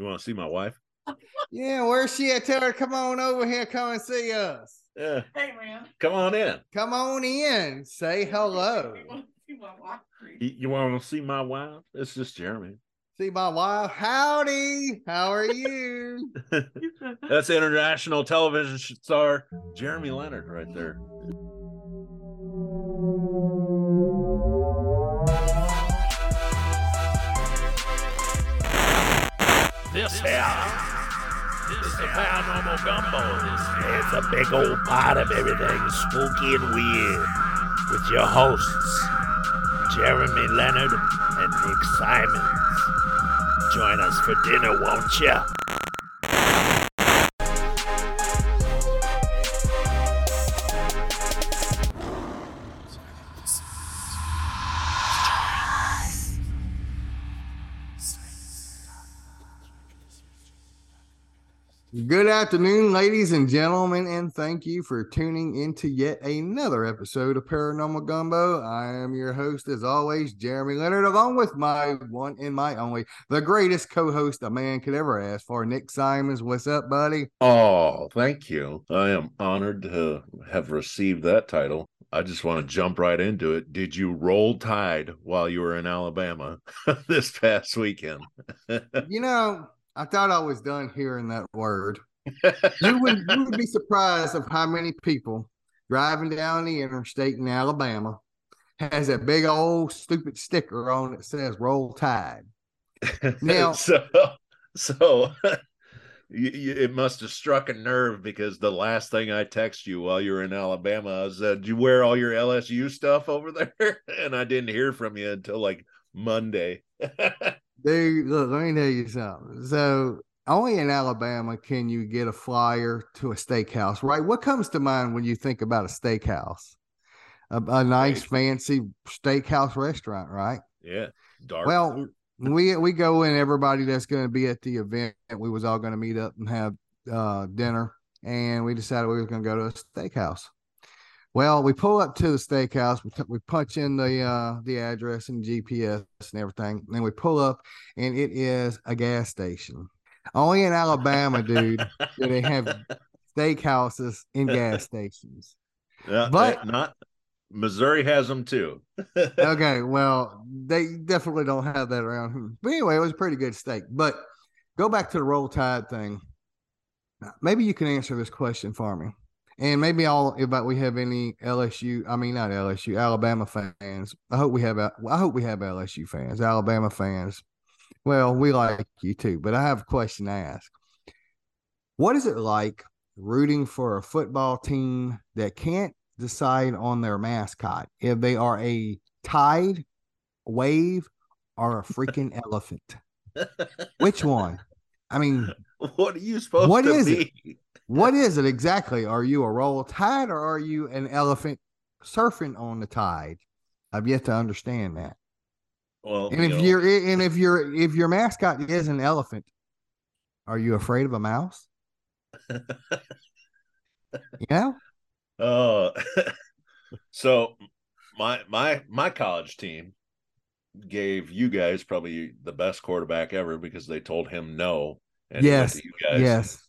You want to see my wife? Yeah, where's she at? Tell her come on over here, come and see us. Yeah. Hey man. Come on in. Come on in. Say hello. You want to watch You, you want to see my wife? It's just Jeremy. See my wife. Howdy. How are you? That's international television star Jeremy Leonard right there. This is the paranormal gumbo. It's a big old pot of everything spooky and weird. With your hosts, Jeremy Leonard and Nick Simons. Join us for dinner, won't ya? Good afternoon, ladies and gentlemen, and thank you for tuning into yet another episode of Paranormal Gumbo. I am your host, as always, Jeremy Leonard, along with my one and my only, the greatest co-host a man could ever ask for, Nick Simons. What's up, buddy? Oh, thank you. I am honored to have received that title. I just want to jump right into it. Did you roll tide while you were in Alabama this past weekend? You know, I thought I was done hearing that word. You would you would be surprised of how many people driving down the interstate in Alabama has a big old stupid sticker on it that says "Roll Tide." Now- so, so you, you, it must have struck a nerve because the last thing I text you while you were in Alabama, I said, "Did you wear all your LSU stuff over there?" And I didn't hear from you until like Monday. Dude, look, let me tell you something. So only in Alabama can you get a flyer to a steakhouse, right? What comes to mind when you think about a steakhouse? A, a nice, fancy steakhouse restaurant, right? yeah, dark. Well, we we go in. Everybody that's going to be at the event, we was all going to meet up and have uh, dinner, and we decided we were going to go to a steakhouse. Well, we pull up to the steakhouse. We, t- we punch in the uh, the address and GPS and everything. And then we pull up, and it is a gas station. Only in Alabama, dude, do they have steakhouses in gas stations. Yeah, but- not Missouri has them too. okay, well, they definitely don't have that around here. But anyway, it was a pretty good steak. But go back to the roll tide thing. Maybe you can answer this question for me. And maybe all about we have any LSU, I mean not LSU, Alabama fans. I hope we have I hope we have LSU fans, Alabama fans. Well, we like you too, but I have a question to ask. What is it like rooting for a football team that can't decide on their mascot if they are a tide, wave, or a freaking elephant? Which one? I mean, what are you supposed What to is be? what is it exactly? Are you a roll tide or are you an elephant surfing on the tide? I've yet to understand that. Well, And you if know, you're and if your if your mascot is an elephant, are you afraid of a mouse? yeah. Oh, so my my my college team gave you guys probably the best quarterback ever because they told him no. And Yes. you guys, Yes.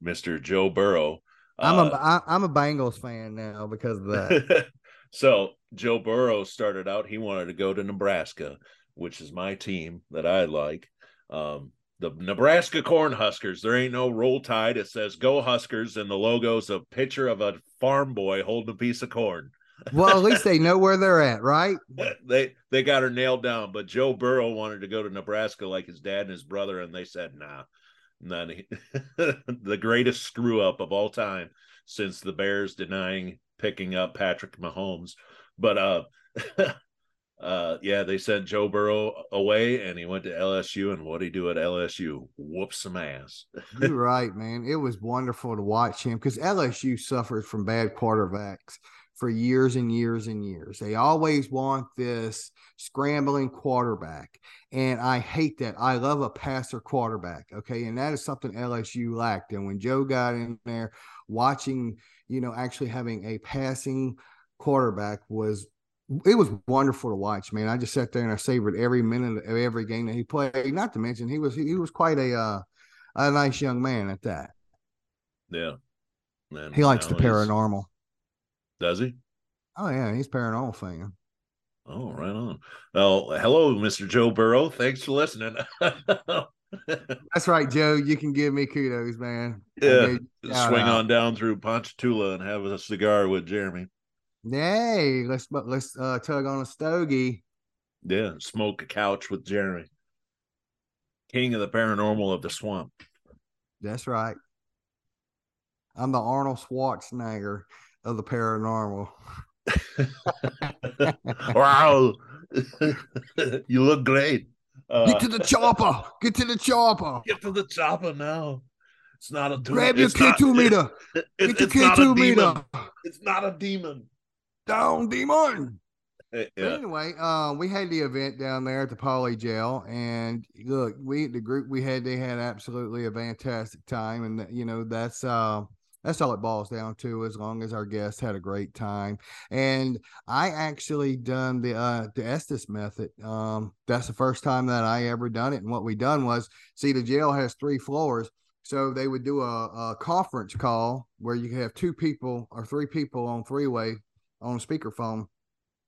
Mr. Joe Burrow. I'm Uh, a I, I'm a Bengals fan now because of that. so Joe Burrow started out, he wanted to go to Nebraska, which is my team that I like. Um, the Nebraska Cornhuskers. There ain't no roll tide. It says go Huskers, and the logo's a picture of a farm boy holding a piece of corn. well, at least they know where they're at, right? they they got her nailed down, but Joe Burrow wanted to go to Nebraska like his dad and his brother, and they said nah. Not the greatest screw up of all time since the Bears denying picking up Patrick Mahomes. But uh uh yeah, they sent Joe Burrow away and he went to LSU and what did he do at LSU? Whoop some ass. You're right, man. It was wonderful to watch him because LSU suffered from bad quarterbacks for years and years and years. They always want this scrambling quarterback. And I hate that. I love a passer quarterback. Okay. And that is something LSU lacked. And when Joe got in there watching, you know, actually having a passing quarterback was it was wonderful to watch, man. I just sat there and I savored every minute of every game that he played. Not to mention he was he was quite a uh a nice young man at that. Yeah. And He likes the paranormal. Does he? Oh yeah, he's a paranormal fan. Oh, right on. Well, hello, Mr. Joe Burrow. Thanks for listening. That's right, Joe. You can give me kudos, man. Yeah. gave you a shout Swing out. on down through Ponchatoula and have a cigar with Jeremy. Yay! Let's let's uh, tug on a stogie. Yeah, smoke a couch with Jeremy. King of the paranormal of the swamp. That's right. I'm the Arnold Schwarzenegger of the paranormal. wow. you look great. Uh, Get to the chopper. Get to the chopper. get to the chopper now. It's not a demon. Grab your it's K2 meter. it- Get your it's not a K2 meter. It's not a demon. Down, demon. But Yeah. anyway, uh, we had the event down there at the Pauly Jail, and look, we the group we had they had absolutely a fantastic time, and you know that's uh that's all it boils down to. As long as our guests had a great time, and I actually done the uh the Estes method. Um, that's the first time that I ever done it, and what we done was see the jail has three floors. So they would do a, a conference call where you could have two people or three people on three way on a speakerphone.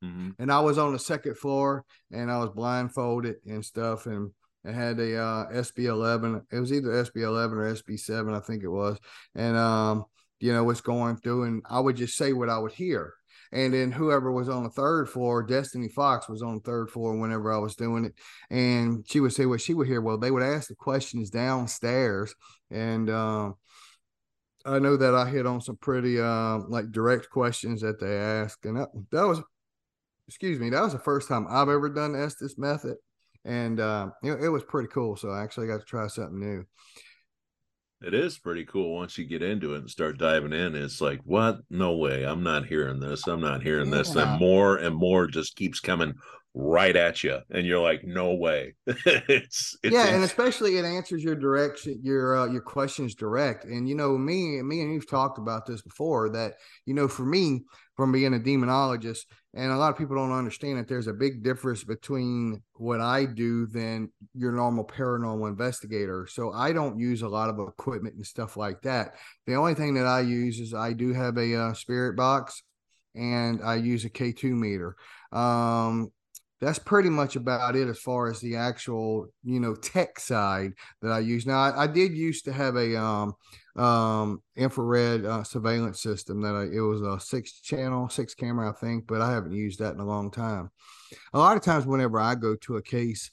Mhm. and I was on the second floor and I was blindfolded and stuff and I had a uh SB11 it was either SB11 or SB7 I think it was. And um you know what's going through and I would just say what I would hear and then whoever was on the third floor Destiny Fox was on the third floor whenever I was doing it and she would say what she would hear well they would ask the questions downstairs and um I know that I hit on some pretty uh like direct questions that they asked and that, that was excuse me, that was the first time I've ever done Estes method. And uh, it, it was pretty cool. So I actually got to try something new. It is pretty cool once you get into it and start diving in. It's like, what? No way. I'm not hearing this. I'm not hearing this. Yeah. And more and more just keeps coming right at you. And you're like, no way. it's, it's yeah, and especially it answers your direction, your uh, your questions direct. And you know, me, me and you've talked about this before. That you know, for me, from being a demonologist, and a lot of people don't understand that there's a big difference between what I do than your normal paranormal investigator. So I don't use a lot of equipment and stuff like that. The only thing that I use is I do have a uh, spirit box, and I use a K2 meter. Um, that's pretty much about it as far as the actual you know tech side that i use. Now i, I did used to have a um um infrared uh, surveillance system that I, it was a six channel six camera i think but i haven't used that in a long time. A lot of times whenever i go to a case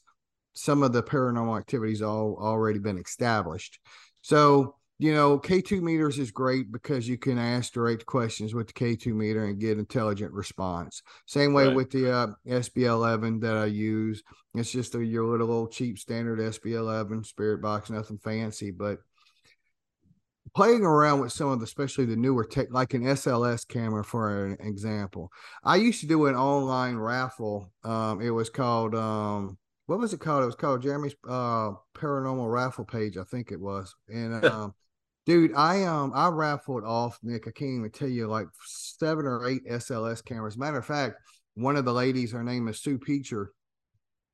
some of the paranormal activities all already been established. So you know k2 meters is great because you can ask direct questions with the k2 meter and get intelligent response same way Right. with the uh, SB11 that I use. It's just a your little old cheap standard SB11 spirit box, nothing fancy, but playing around with some of the, especially the newer tech, like an SLS camera, for an example. I used to do an online raffle. Um, it was called, um, what was it called? It was called Jeremy's uh, Paranormal Raffle Page, I think it was. And, um, dude, I um I raffled off Nick. I can't even tell you like seven or eight SLS cameras. Matter of fact, one of the ladies, her name is Sue Peacher.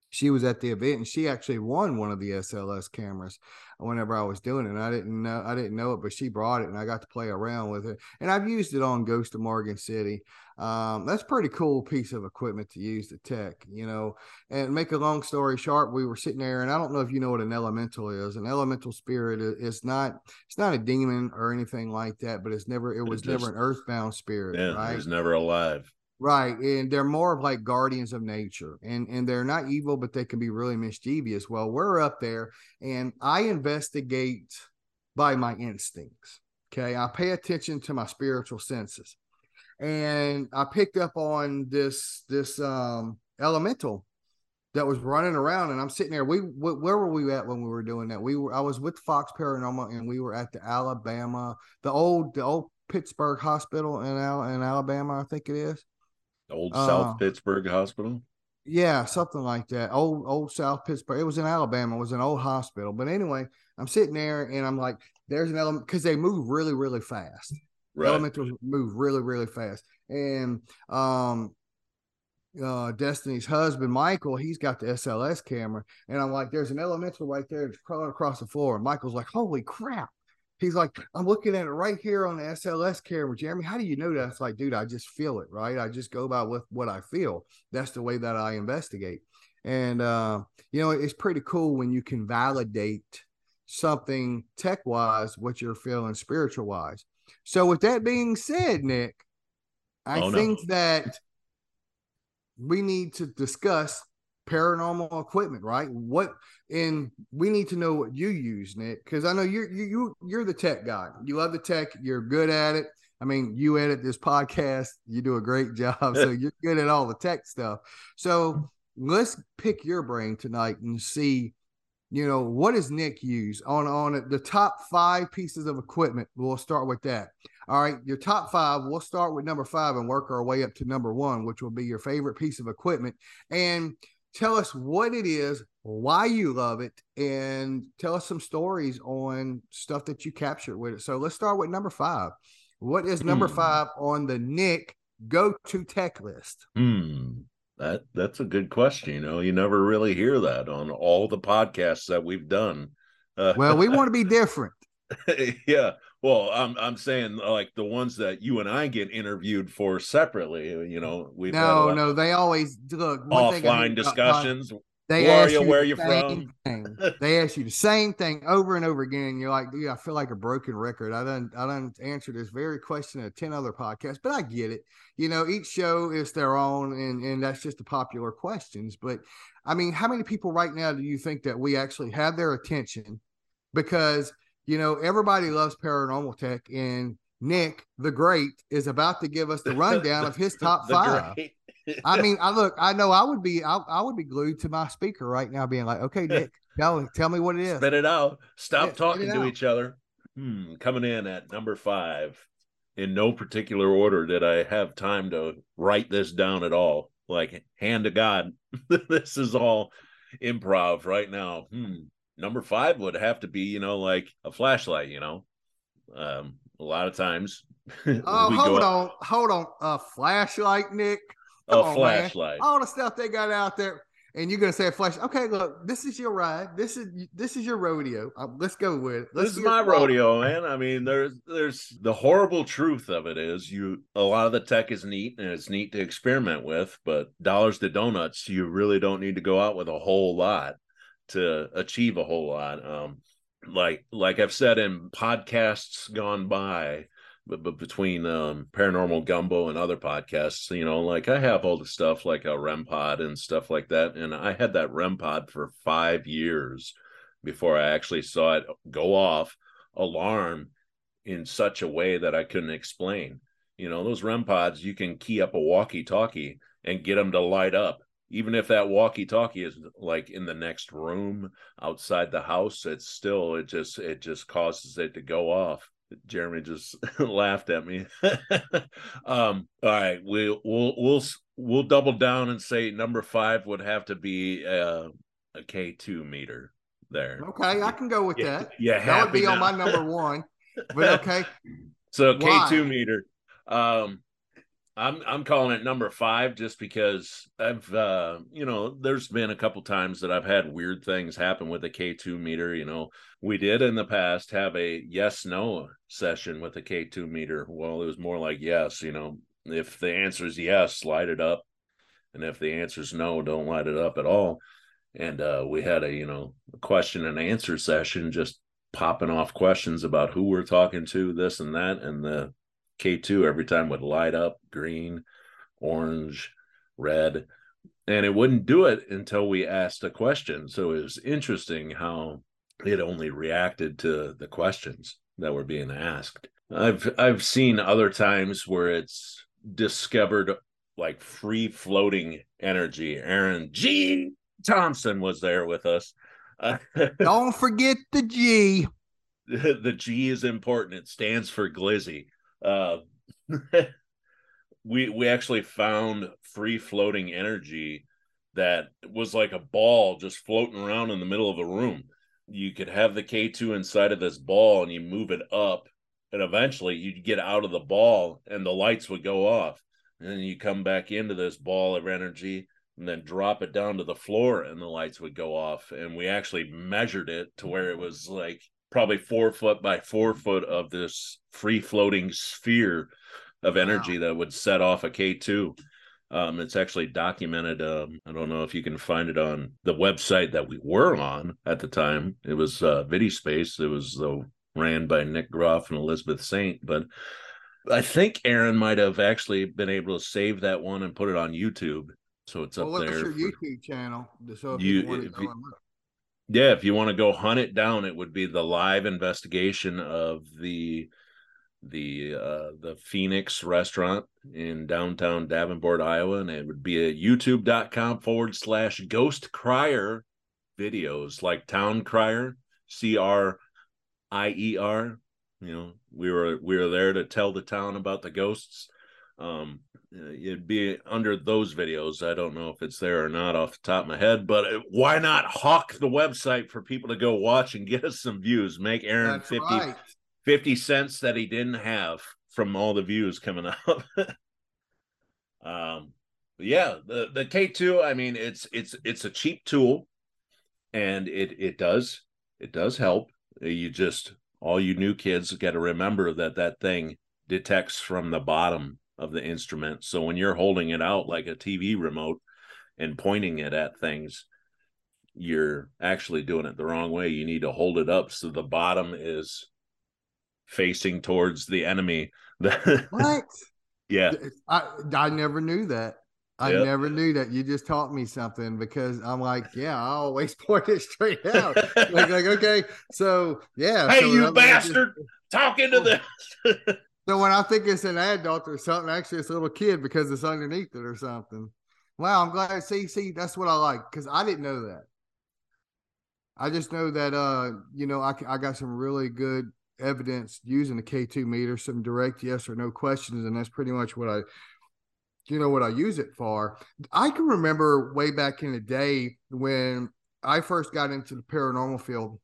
She was at the event and she actually won one of the SLS cameras whenever I was doing it. And I didn't know I didn't know it, but she brought it and I got to play around with it. And I've used it on Ghost of Morgan City. Um, that's a pretty cool piece of equipment to use the tech, you know. And make a long story short, we were sitting there, and I don't know if you know what an elemental is. An elemental spirit is, not it's not a demon or anything like that, but it's never it was just- never an earthbound spirit, yeah, right? was never alive. Right, and they're more of like guardians of nature, and and they're not evil, but they can be really mischievous. Well, we're up there, and I investigate by my instincts. Okay, I pay attention to my spiritual senses, and I picked up on this this um elemental that was running around, and I'm sitting there. We wh- where were we at when we were doing that? We were I was with Fox Paranormal, and we were at the Alabama, the old the old Pittsburg Hospital in Al- in Alabama, I think it is. Old Uh, South Pittsburg Hospital. Yeah, something like that. Old old South Pittsburg. It was in Alabama. It was an old hospital. But anyway, I'm sitting there and I'm like, there's an element because they move really, really fast. Right. Elementals move really, really fast. And um uh, Destiny's husband, Michael, he's got the SLS camera. And I'm like, there's an elemental right there that's crawling across the floor. And Michael's like, holy crap. He's like, I'm looking at it right here on the SLS camera. Jeremy, how do you know that? It's like, dude, I just feel it, right? I just go by with what I feel. That's the way that I investigate. And, uh, you know, it's pretty cool when you can validate something tech wise, what you're feeling spiritual wise. So, with that being said, Nick, I Oh, no. think that we need to discuss paranormal equipment, right? What and we need to know what you use, Nick, because I know you're you, you you're the tech guy. You love the tech. You're good at it. I mean, you edit this podcast. You do a great job, so you're good at all the tech stuff. So let's pick your brain tonight and see, you know, what does Nick use on on the top five pieces of equipment? We'll start with that. All right, your top five. We'll start with number five and work our way up to number one, which will be your favorite piece of equipment. And tell us what it is, why you love it, and tell us some stories on stuff that you captured with it. So let's start with number five. What is number Hmm. five on the Nick go to tech list? Hmm. That that's a good question. You know, you never really hear that on all the podcasts that we've done. Uh, Well, we want to be different. yeah. Well, I'm I'm saying like the ones that you and I get interviewed for separately. You know, a No, no, they always look one thing I offline hate uh, about uh, discussions. pod- They ask you? Where the you same thing. They ask you the same thing over and over again. You're like, dude, I feel like a broken record. I done I done answered this very question at 10 other podcasts, but I get it. You know, each show is their own and, and that's just the popular questions. But I mean, how many people right now do you think that we actually have their attention? Because you know, everybody loves paranormal tech and Nick the Great is about to give us the rundown of his top five. I mean, I look, I know I would be, I, I would be glued to my speaker right now, being like, okay, Nick, tell tell me what it is. Spit it out. Stop Yeah, talking to out. each other. Hmm. Coming in at number five. In no particular order did I have time to write this down at all. Like hand to God. this is all improv right now. Hmm. Number five would have to be, you know, like a flashlight, you know. Um, a lot of times Oh, hold on, hold on, a flashlight, Nick. a Come on, man. flashlight. All the stuff they got out there, and you're gonna say a flash. Okay, look, this is your ride. This is this is your rodeo. Uh, let's go with it. Let's this is my rodeo, man. I mean, there's there's the horrible truth of it is you a lot of the tech is neat and it's neat to experiment with, but dollars to donuts, you really don't need to go out with a whole lot to achieve a whole lot. Um like like I've said in podcasts gone by, but, but between um paranormal gumbo and other podcasts, you know, like I have all the stuff like a REM pod and stuff like that. And I had that REM pod for five years before I actually saw it go off alarm in such a way that I couldn't explain. You know, those REM pods, you can key up a walkie talkie and get them to light up. Even if that walkie talkie is like in the next room outside the house, it's still, it just, it just causes it to go off. Jeremy just laughed at me. um, all right, we, we'll, we'll, we'll double down and say number five would have to be uh, a K2 meter there. Okay, I can go with Yeah, that. yeah, That would happy be on my number one. But okay, So K Why? two meter. Um I'm I'm calling it number five just because I've uh you know there's been a couple times that I've had weird things happen with the K2 meter. You know, we did in the past have a yes no session with the K2 meter. Well, it was more like yes, you know, if the answer is yes, light it up. And if the answer is no, don't light it up at all. And uh we had a, you know, question and answer session just popping off questions about who we're talking to, this and that, and the K2 every time would light up green, orange, red, and it wouldn't do it until we asked a question. So it was interesting how it only reacted to the questions that were being asked. I've I've seen other times where it's discovered like free floating energy. Aaron G. Thompson was there with us. Don't forget the G. the G is important. It stands for glizzy. Uh, we we actually found free floating energy that was like a ball just floating around in the middle of a room. You could have the K2 inside of this ball and you move it up, and eventually you'd get out of the ball and the lights would go off. and then you come back into this ball of energy and then drop it down to the floor and the lights would go off and we actually measured it to where it was like probably four foot by four foot of this free floating sphere of energy wow. that would set off a k2 um, it's actually documented um, i don't know if you can find it on the website that we were on at the time it was uh vidispace it was uh, ran by nick groff and elizabeth saint but I think Aaron might have actually been able to save that one and put it on YouTube. So it's well, up there. Your YouTube channel? So if you, you if you, yeah, if you want to go hunt it down, it would be the live investigation of the the uh the Phoenix restaurant in downtown Davenport, Iowa, and it would be at youtube.com forward slash ghost crier videos like town crier, C R I E R you know we were we were there to tell the town about the ghosts. Um it'd be under those videos. I don't know if it's there or not off the top of my head but uh, why not hawk the website for people to go watch and get us some views? Make aaron That's 50 right. 50 cents that he didn't have from all the views coming up. Um yeah the the k2 i mean it's it's it's a cheap tool and it it does it does help. You just all you new kids got to remember that that thing detects from the bottom of the instrument. So when you're holding it out like a TV remote and pointing it at things, you're actually doing it the wrong way. You need to hold it up so the bottom is facing towards the enemy. what? Yeah. I I never knew that. I yep. never knew that. You just taught me something because I'm like, yeah, I always point it straight out. like, like, okay, so yeah. Hey, so you bastard, just, talking to this. so when I think it's an adult or something, actually it's a little kid because it's underneath it or something. Wow, I'm glad. See, see, that's what I like because I didn't know that. I just know that, uh, you know, I, I got some really good evidence using the K2 meter, some direct yes or no questions, and that's pretty much what I you know what I use it for. I can remember way back in the day when I first got into the paranormal field.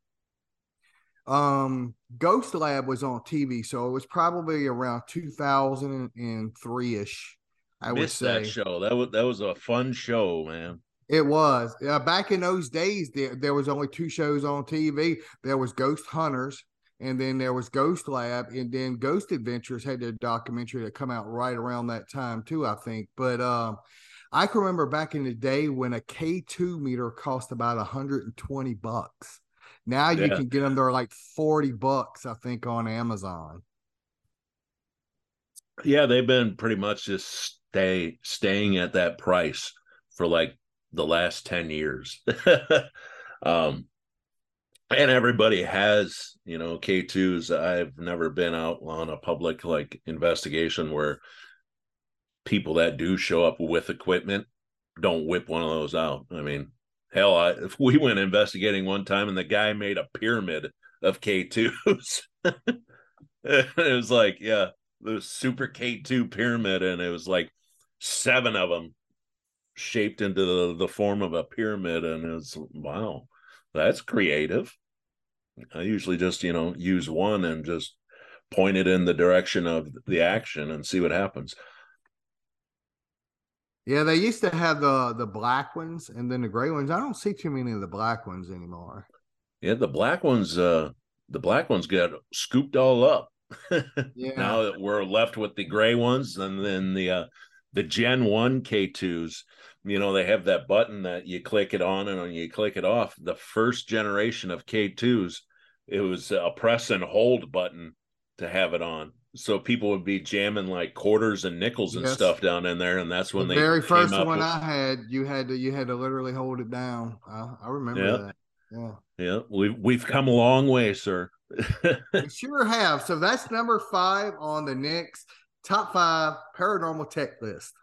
Um, Ghost Lab was on TV, so it was probably around 2003 ish. I Missed would say that show. That was that was a fun show, man. It was. Uh, back in those days, there, there was only two shows on TV. There was Ghost Hunters, and then there was Ghost Lab, and then Ghost Adventures had their documentary that come out right around that time too, I think. But um, I can remember back in the day when a K2 meter cost about 120 bucks. Now yeah. you can get them; they're like 40 bucks, I think, on Amazon. Yeah, they've been pretty much just stay staying at that price for like the last 10 years. um and everybody has you know k2s i've never been out on a public like investigation where people that do show up with equipment don't whip one of those out i mean hell I, we went investigating one time and the guy made a pyramid of k2s it was like yeah the super k2 pyramid and it was like seven of them shaped into the, the form of a pyramid and it's wow that's creative. I usually just, you know, use one and just point it in the direction of the action and see what happens. Yeah, they used to have the the black ones and then the gray ones. I don't see too many of the black ones anymore. Yeah, the black ones uh the black ones got scooped all up. yeah. Now that we're left with the gray ones and then the uh the Gen 1 K2s you know they have that button that you click it on and when you click it off the first generation of k2s it was a press and hold button to have it on so people would be jamming like quarters and nickels and yes. stuff down in there and that's when the they very first one with... i had you had to you had to literally hold it down i, I remember yeah. that yeah yeah we've we've come a long way sir we sure have so that's number five on the next top five paranormal tech list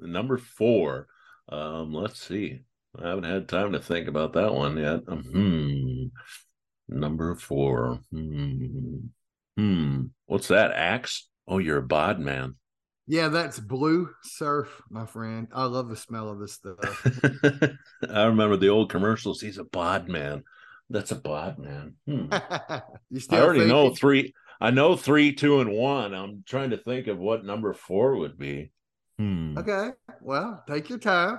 Number four. Um, let's see. I haven't had time to think about that one yet. Hmm. Number four. Hmm. Hmm. What's that? Axe? Oh, you're a bod man. Yeah, that's blue surf, my friend. I love the smell of this stuff. I remember the old commercials. He's a bod man. That's a bod man. Hmm. I already know three. I know three, two, and one. I'm trying to think of what number four would be. Hmm. Okay. Well, take your time.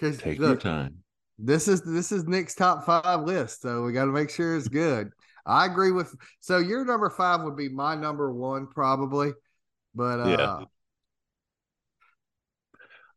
Take your time. this is this is Nick's top five list, so we got to make sure it's good. I agree with. So your number five would be my number one, probably. But uh, Yeah.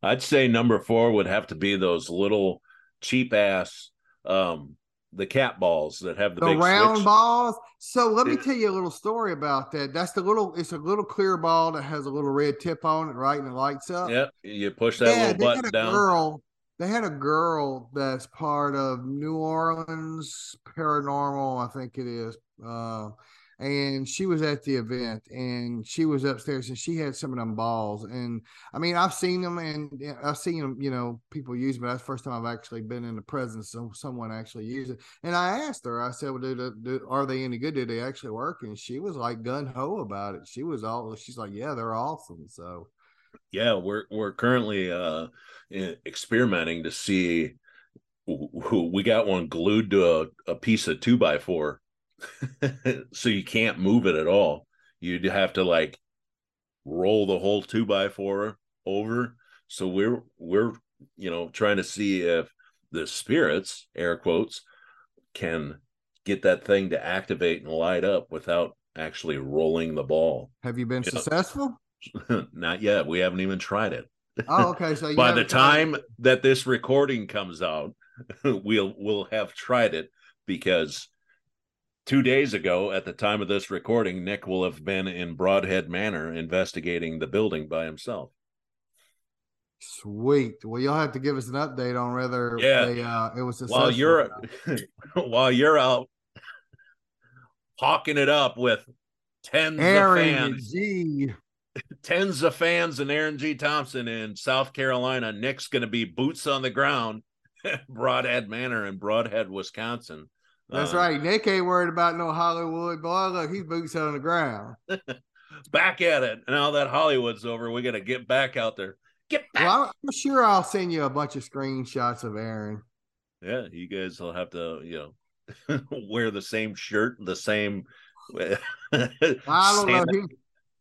I'd say number four would have to be those little cheap ass um the cat balls that have the, the big round switch. balls. So let me tell you a little story about that. That's the little. It's a little clear ball that has a little red tip on it, right, and it lights up. Yep. You push that yeah, little button down. girl. They had a girl that's part of New Orleans Paranormal, I think it is. Uh, and she was at the event, and she was upstairs, and she had some of them balls. And I mean, I've seen them, and I've seen them. You know, people use, them, that's the first time I've actually been in the presence of someone actually it. And I asked her, I said, "Well, do, do are they any good? Do they actually work?" And she was like gun ho about it. She was all, she's like, "Yeah, they're awesome." So. Yeah we're we're currently uh experimenting to see who we got one glued to a, a piece of two by four so you can't move it at all you'd have to like roll the whole two by four over so we're we're you know trying to see if the spirits air quotes can get that thing to activate and light up without actually rolling the ball Have you been Yeah. successful? not yet we haven't even tried it Oh, okay. So by the time that this recording comes out we'll we'll have tried it because two days ago at the time of this recording nick will have been in brodhead manor investigating the building by himself sweet. Well, you'll have to give us an update on whether Yeah. they, uh, it was while you're while you're out hawking it up with tens Aaron of fans G. tens of fans and aaron g thompson in south carolina nick's going to be boots on the ground brodhead manor in brodhead wisconsin That's Uh, right. Nick ain't worried about no Hollywood. Boy, look, he's boots on the ground. back at it. Now that Hollywood's over, we got to get back out there. Get back. Well, I'm sure I'll send you a bunch of screenshots of Aaron. Yeah, you guys will have to, you know, wear the same shirt, the same I don't know. He,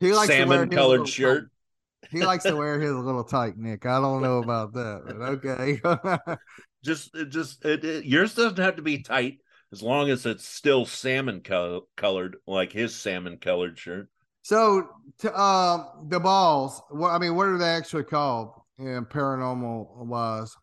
he likes to wear salmon colored shirt. tight. He likes to wear his little tight, Nick. I don't know about that, but okay. Just, it just it, it- yours doesn't have to be tight as long as it's still salmon col- colored, like his salmon colored shirt. So, to, um, the balls. What I mean, what are they actually called in paranormal wise?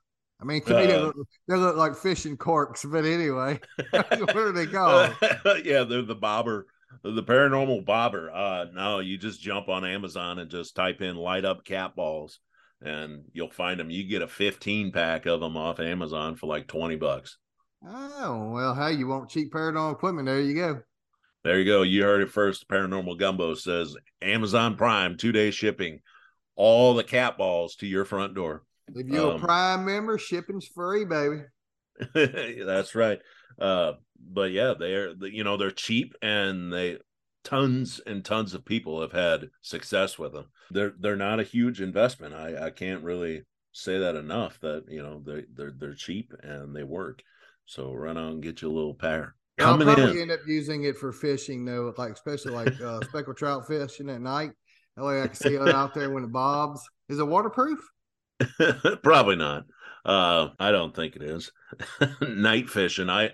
I mean, to me, they Uh, look, they look like fishing corks, but anyway, what are they called? yeah, they're the bobber, the paranormal bobber. Uh no, you just jump on Amazon and just type in light up cat balls and you'll find them. You get a 15 pack of them off Amazon for like 20 bucks. Oh well, hey, you want cheap paranormal equipment? There you go. There you go. You heard it first. Paranormal Gumbo says Amazon Prime, two day shipping, all the cat balls to your front door. If you're Um, a Prime member, shipping's free, baby. That's right. Uh, but yeah, they're you know they're cheap and they tons and tons of people have had success with them. They're they're not a huge investment. I I can't really say that enough. That you know they they're they're cheap and they work. So run out and get you a little pair. I'll Coming probably in, end up using it for fishing though, like especially like uh, speckled trout fishing at night. That way I can see it out there when it bobs. Is it waterproof? probably not. Uh, I don't think it is. Night fishing. I,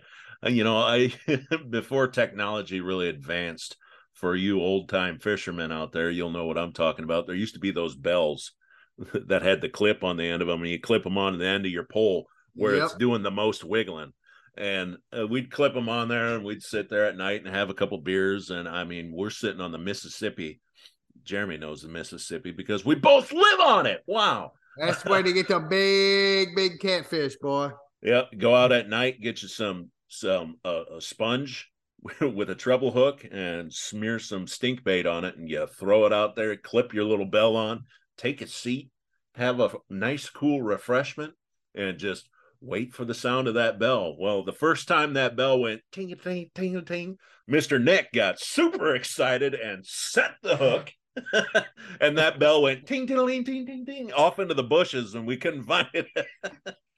you know, I before technology really advanced. For you old time fishermen out there, you'll know what I'm talking about. There used to be those bells that had the clip on the end of them, and you clip them on the end of your pole where it's doing the most wiggling. And uh, we'd clip them on there, and we'd sit there at night and have a couple beers. And I mean, we're sitting on the Mississippi. Jeremy knows the Mississippi because we both live on it. Wow. That's where way to get the big, big catfish, boy. Yep. Go out at night, get you some some a sponge with a treble hook, and smear some stink bait on it, and you throw it out there. Clip your little bell on. Take a seat, have a nice cool refreshment, and just wait for the sound of that bell. Well, the first time that bell went ting ting ting ting, Mister Nick got super excited and set the hook. and that bell went ting ting ting ting ting off into the bushes, and we couldn't find it.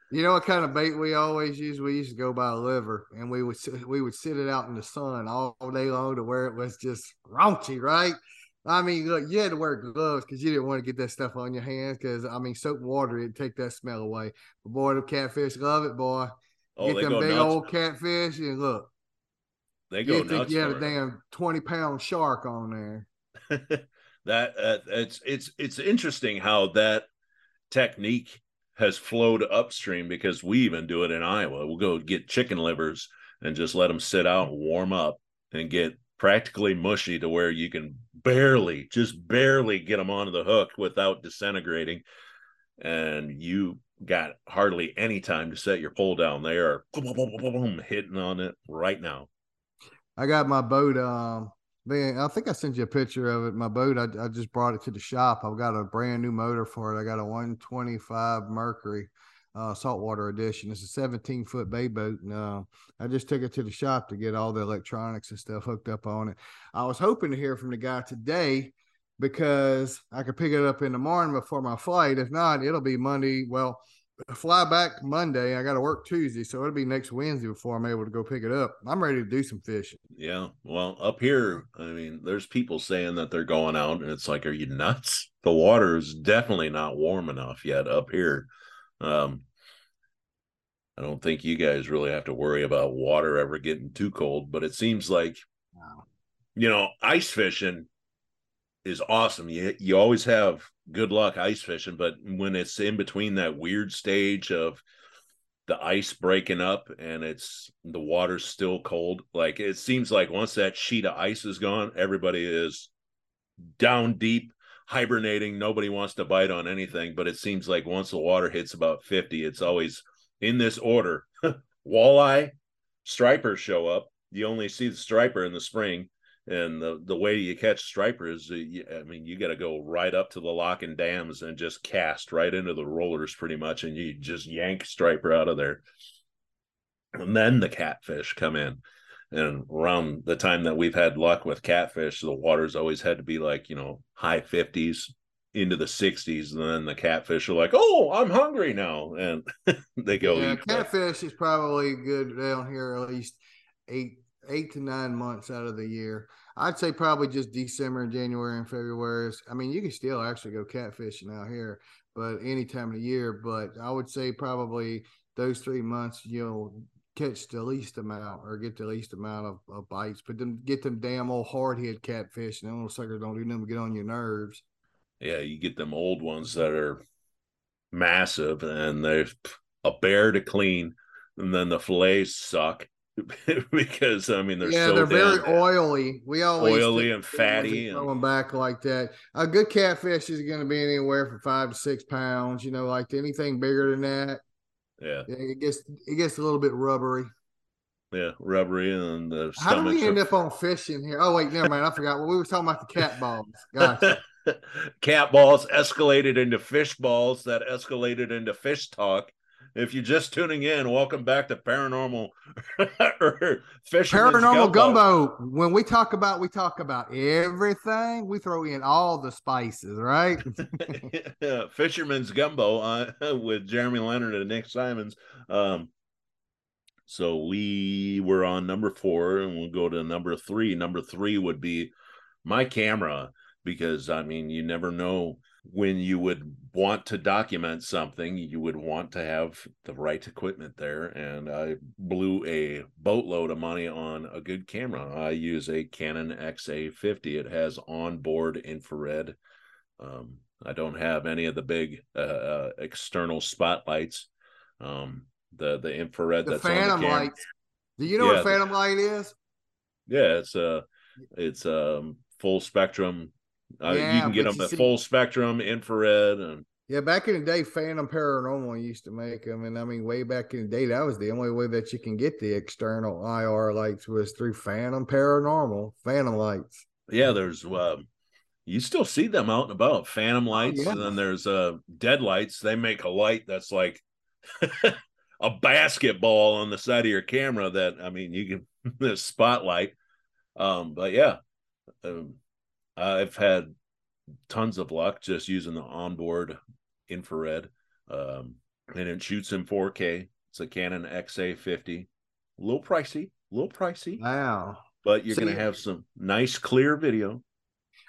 You know what kind of bait we always use? We used to go by liver, and we would sit- we would sit it out in the sun all day long to where it was just raunchy, right? I mean, look, you had to wear gloves because you didn't want to get that stuff on your hands. Because I mean, soap and water it'd take that smell away. But boy, the catfish love it, boy. Oh, get them big nuts. old catfish and look, they you go think nuts. you had a damn twenty pound shark on there. that uh, it's it's it's interesting how that technique has flowed upstream because we even do it in Iowa. We'll go get chicken livers and just let them sit out and warm up and get practically mushy to where you can barely, just barely get them onto the hook without disintegrating. And you got hardly any time to set your pole down. They are boom, boom, boom, hitting on it right now. I got my boat. Um, man, I think I sent you a picture of it. My boat. I, I just brought it to the shop. I've got a brand new motor for it. I got a 125 Mercury uh, saltwater edition. It's a 17 foot bay boat, and uh, I just took it to the shop to get all the electronics and stuff hooked up on it. I was hoping to hear from the guy today because I could pick it up in the morning before my flight. If not, it'll be Monday. Well, fly back Monday. I got to work Tuesday, so it'll be next Wednesday before I'm able to go pick it up. I'm ready to do some fishing. Yeah. Well, up here, I mean, there's people saying that they're going out, and it's like, are you nuts? The water is definitely not warm enough yet up here. Um, I don't think you guys really have to worry about water ever getting too cold, but it seems like, you know, ice fishing is awesome. You you always have good luck ice fishing, but when it's in between that weird stage of the ice breaking up and it's the water's still cold, like it seems like once that sheet of ice is gone, everybody is down deep hibernating. Nobody wants to bite on anything, but it seems like once the water hits about 50, it's always in this order. Walleye, stripers show up. You only see the striper in the spring and the the way you catch striper is uh, you- i mean you got to go right up to the lock and dams and just cast right into the rollers pretty much and you just yank striper out of there. And then the catfish come in and around the time that we've had luck with catfish the water's always had to be like you know high 50s into the 60s and then the catfish are like oh i'm hungry now and they go yeah, catfish is probably good down here at least eight eight to nine months out of the year. I'd say probably just December and January and February. Is, I mean, you can still actually go catfishing out here, but any time of the year. But I would say probably those three months you'll catch the least amount or get the least amount of, of bites. But then get them damn old hardhead catfish, and them little suckers don't do nothing but get on your nerves. Yeah, you get them old ones that are massive and they're a bear to clean, and then the fillets suck because I mean they're yeah, so they're very oily. We always oily and the ones that fatty and- them back like that. A good catfish is going to be anywhere from five to six pounds. You know, like anything bigger than that, yeah, it gets it gets a little bit rubbery. yeah, rubbery and the How do we end are- up on fishing here? Oh wait, never mind. I forgot. Well, we were talking about the cat balls. Gotcha. cat balls escalated into fish balls that escalated into fish talk. If you're just tuning in, welcome back to paranormal or Paranormal gumbo. When we talk about, we talk about everything. We throw in all the spices, right? yeah, Fisherman's Gumbo uh, with Jeremy Leonard and Nick Simons. Um, so we were on number four, and we'll go to number three. Number three would be my camera because I mean, you never know when you would want to document something, you would want to have the right equipment there. And I blew a boatload of money on a good camera. I use a Canon XA50. It has onboard infrared. Um, I don't have any of the big uh, uh, external spotlights. Um, the the infrared The that's on phantom the camera. lights. Do you know Yeah, what phantom light is? Yeah, it's a it's a full spectrum. Uh, you can get them at see- full spectrum, infrared, and Yeah, back in the day, Phantom Paranormal used to make them, and I mean, way back in the day, that was the only way that you can get the external IR lights was through Phantom Paranormal, Phantom lights. yeah, there's um, you still see them out and about. Phantom lights, yeah. and then there's uh dead lights. They make a light that's like a basketball on the side of your camera. That I mean, you can the spotlight. Um, but yeah, um, I've had tons of luck just using the onboard infrared. Um, and it shoots in 4K. It's a Canon XA50. A little pricey, a little pricey, Wow. but you're So going you- to have some nice clear video.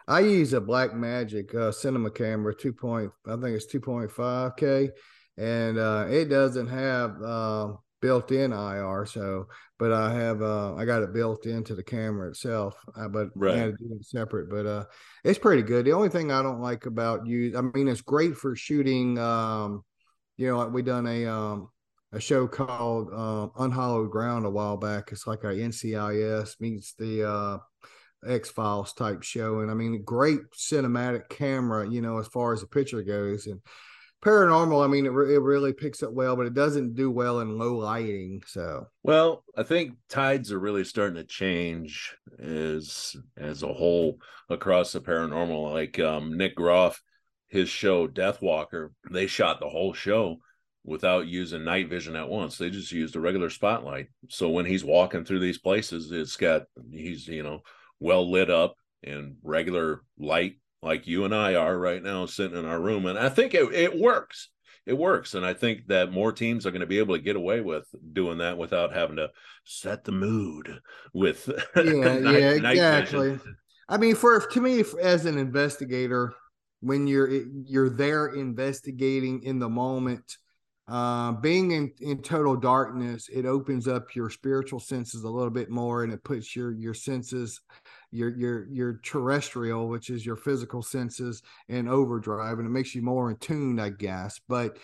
I use a Blackmagic uh, cinema camera, two point, I think it's two point five k, and uh, it doesn't have uh, built-in IR. So, but I have uh, I got it built into the camera itself. Uh, but Right. I had to do it separate. But uh, it's pretty good. The only thing I don't like about you, I mean, it's great for shooting. Um, you know, like we done a um a show called uh, Unhollowed Ground a while back. It's like a NCIS meets the uh X Files type show, and I mean, great cinematic camera. You know, as far as the picture goes, and paranormal. I mean, it, re- it really picks up well, but it doesn't do well in low lighting. So Well, I think tides are really starting to change as as a whole across the paranormal. Like um, Nick Groff, his show Deathwalker, they shot the whole show without using night vision at once. They just used a regular spotlight. So when he's walking through these places, it's got he's you know well lit up and regular light like you and I are right now sitting in our room. And I think it, it works. It works. And I think that more teams are going to be able to get away with doing that without having to set the mood with yeah, night- yeah, night exactly. vision. I mean, for to me, as an investigator, when you're you're there investigating in the moment, uh, being in, in total darkness, it opens up your spiritual senses a little bit more, and it puts your your senses, your your your terrestrial, which is your physical senses, in overdrive, and it makes you more in tune, I guess. But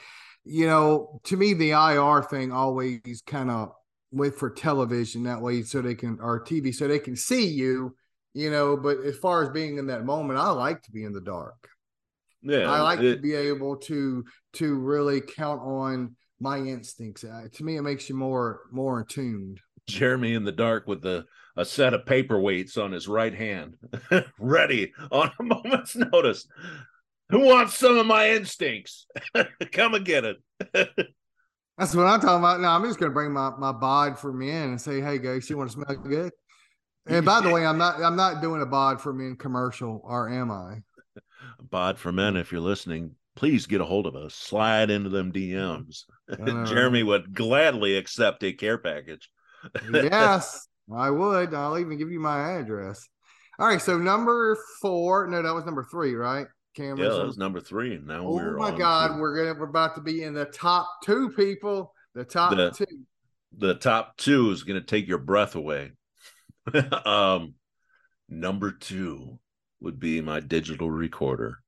you know, to me, the IR thing always kind of wait for television that way, so they can or TV, so they can see you. You know, but as far as being in that moment, I like to be in the dark. Yeah. I like to be able to to really count on my instincts. Uh, to me, it makes you more more attuned. Jeremy in the dark with the a set of paperweights on his right hand, ready on a moment's notice. Who wants some of my instincts? Come and get it. That's what I'm talking about. Now I'm just gonna bring my my bod for men and say, "Hey guys, you want to smell good?" And by the way, I'm not I'm not doing a bod for men commercial, or am I? Bod for men, if you're listening, please get a hold of us. Slide into them DMs. Uh, Jeremy would gladly accept a care package. yes, I would. I'll even give you my address. All right, so number four. No, that was number three, right? Yeah, that was number three. And now Oh we're Oh my God, to we're gonna we're about to be in the top two people. The top The- two. the top two is going to take your breath away. um, number two would be my digital recorder.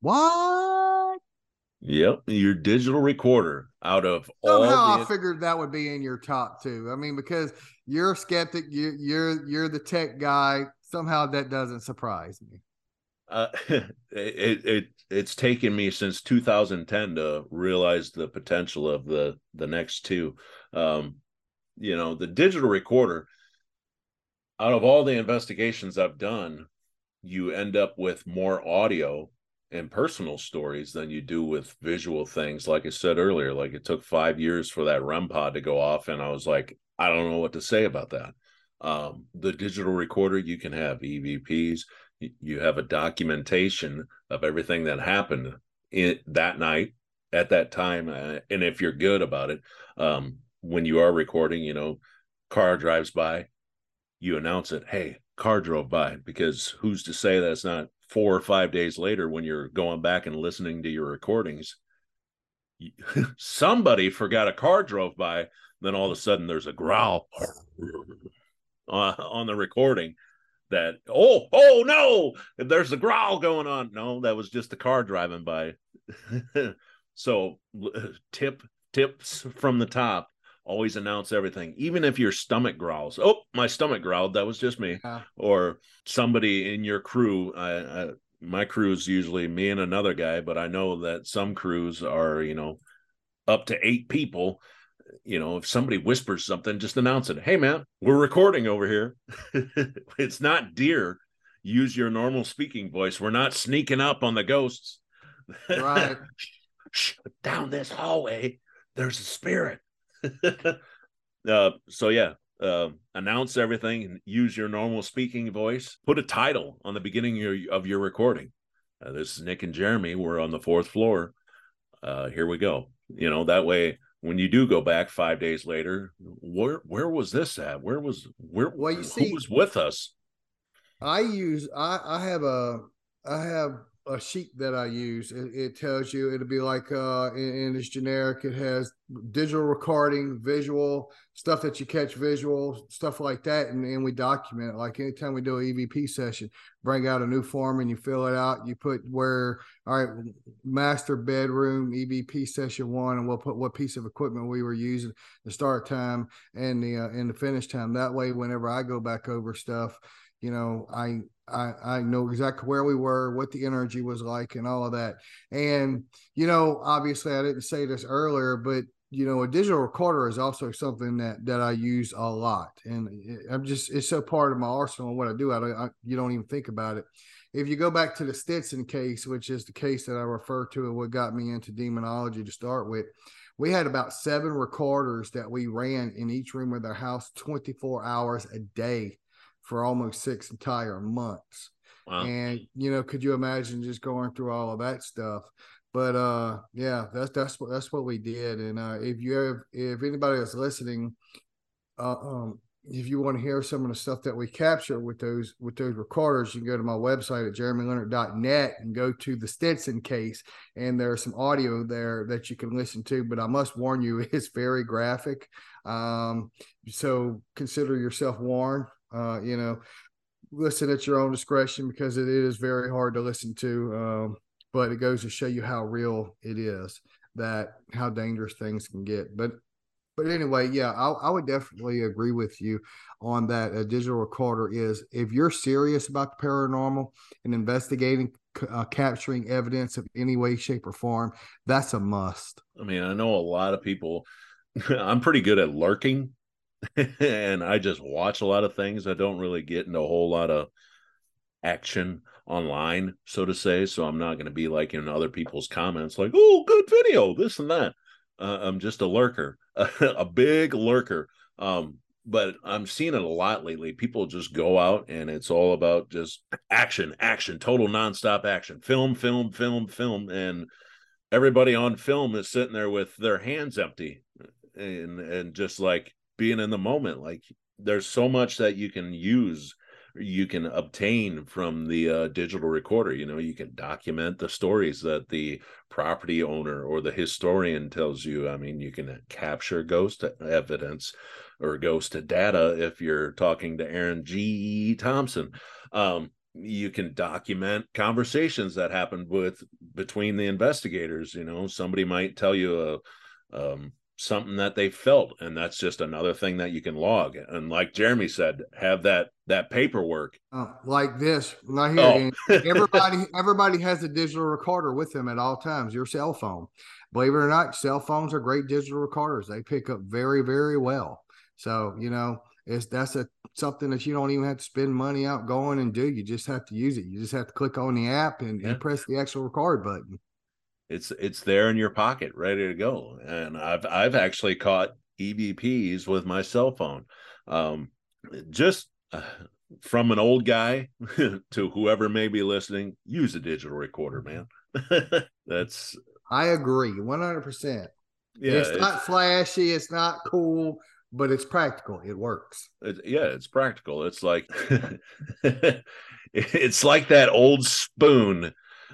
What? Yep, your digital recorder out of all Somehow the I figured that would be in your top two. I mean, because you're a skeptic, you, you're you're the tech guy. Somehow that doesn't surprise me. uh, it it it's taken me since 2010 to realize the potential of the the next two. Um, you know, the digital recorder. Out of all the investigations I've done, you end up with more audio and personal stories than you do with visual things. Like I said earlier, like it took five years for that REM pod to go off, and I was like, I don't know what to say about that. Um, the digital recorder, you can have EVPs, you have a documentation of everything that happened in that night at that time, uh, and if you're good about it, um, when you are recording, you know, car drives by, you announce it, hey, car drove by, because who's to say that's not four or five days later when you're going back and listening to your recordings somebody forgot a car drove by then all of a sudden there's a growl on the recording that oh oh no there's a growl going on. No that was just the car driving by. So tip tips from the top always announce everything even if your stomach growls. Oh my stomach growled that was just me. Yeah. or somebody in your crew I, I my crew is usually me and another guy but i know that some crews are you know up to eight people. You know if somebody whispers something just announce it. Hey man we're recording over here. It's not deer use your normal speaking voice. We're not sneaking up on the ghosts. Right. Down this hallway there's a spirit uh so yeah uh, announce everything and use your normal speaking voice. Put a title on the beginning of your, of your recording. Uh, this is nick and jeremy. We're on the fourth floor. Uh here we go. You know that way when you do go back five days later where where was this at? Where was where Well, you who see- was with us? I use I I have a I have a sheet that I use. It, it tells you it'll be like uh in this generic. It has digital recording, visual stuff that you catch visual stuff like that, and, and we document it. Like anytime we do an EVP session, bring out a new form and you fill it out. You put where all right, master bedroom EVP session one, and we'll put what piece of equipment we were using, the start time and the uh, and the finish time. That way, whenever I go back over stuff you know i I, I know exactly where we were, what the energy was like, and all of that. And, you know, obviously, I didn't say this earlier, but you know, a digital recorder is also something that that I use a lot, and I'm just it's so part of my arsenal and what I do. I, I you don't even think about it. If you go back to the Stetson case, which is the case that I refer to and what got me into demonology to start with, we had about seven recorders that we ran in each room of their house 24 hours a day for almost six entire months. Wow. And you know, could you imagine just going through all of that stuff? But uh yeah, that's that's what that's what we did. And uh if you have if anybody is listening, uh um if you want to hear some of the stuff that we capture with those with those recorders, you can go to my website at jeremyleonard.net and go to the Stetson case, and there's some audio there that you can listen to. But I must warn you, it's very graphic. Um, so consider yourself warned. Uh, you know, listen at your own discretion because it is very hard to listen to. Um, but it goes to show you how real it is that how dangerous things can get. But but anyway, yeah, I, I would definitely agree with you on that. A digital recorder is if you're serious about the paranormal and investigating, uh, capturing evidence of any way, shape, or form, that's a must. I mean, I know a lot of people. I'm pretty good at lurking and I just watch a lot of things. I don't really get into a whole lot of action online, so to say. So I'm not going to be like in other people's comments, like, oh, good video, this and that. Uh, I'm just a lurker, a big lurker. Um, but I'm seeing it a lot lately. People just go out and it's all about just action, action, total nonstop action, film, film, film, film. And everybody on film is sitting there with their hands empty and and just like being in the moment like there's so much that you can use you can obtain from the uh, digital recorder you know you can document the stories that the property owner or the historian tells you. I mean you can capture ghost evidence or ghost data if you're talking to aaron g. Thompson. Um, you can document conversations that happened with between the investigators you know somebody might tell you a um, something that they felt and that's just another thing that you can log. And like jeremy said have that that paperwork. Oh, like this not here oh. everybody everybody has a digital recorder with them at all times your cell phone. Believe it or not cell phones are great digital recorders. They pick up very very well. So you know it's that's a something that you don't even have to spend money out going and do. You just have to use it. You just have to click on the app and, yeah. and press the actual record button it's it's there in your pocket, ready to go. And I've I've actually caught EVPs with my cell phone. Um, just uh, from an old guy to whoever may be listening, use a digital recorder, man. That's I agree, one hundred percent. Yeah, it's, it's not flashy, it's not cool, but it's practical. It works. It, yeah, it's practical. It's like it's like that old spoon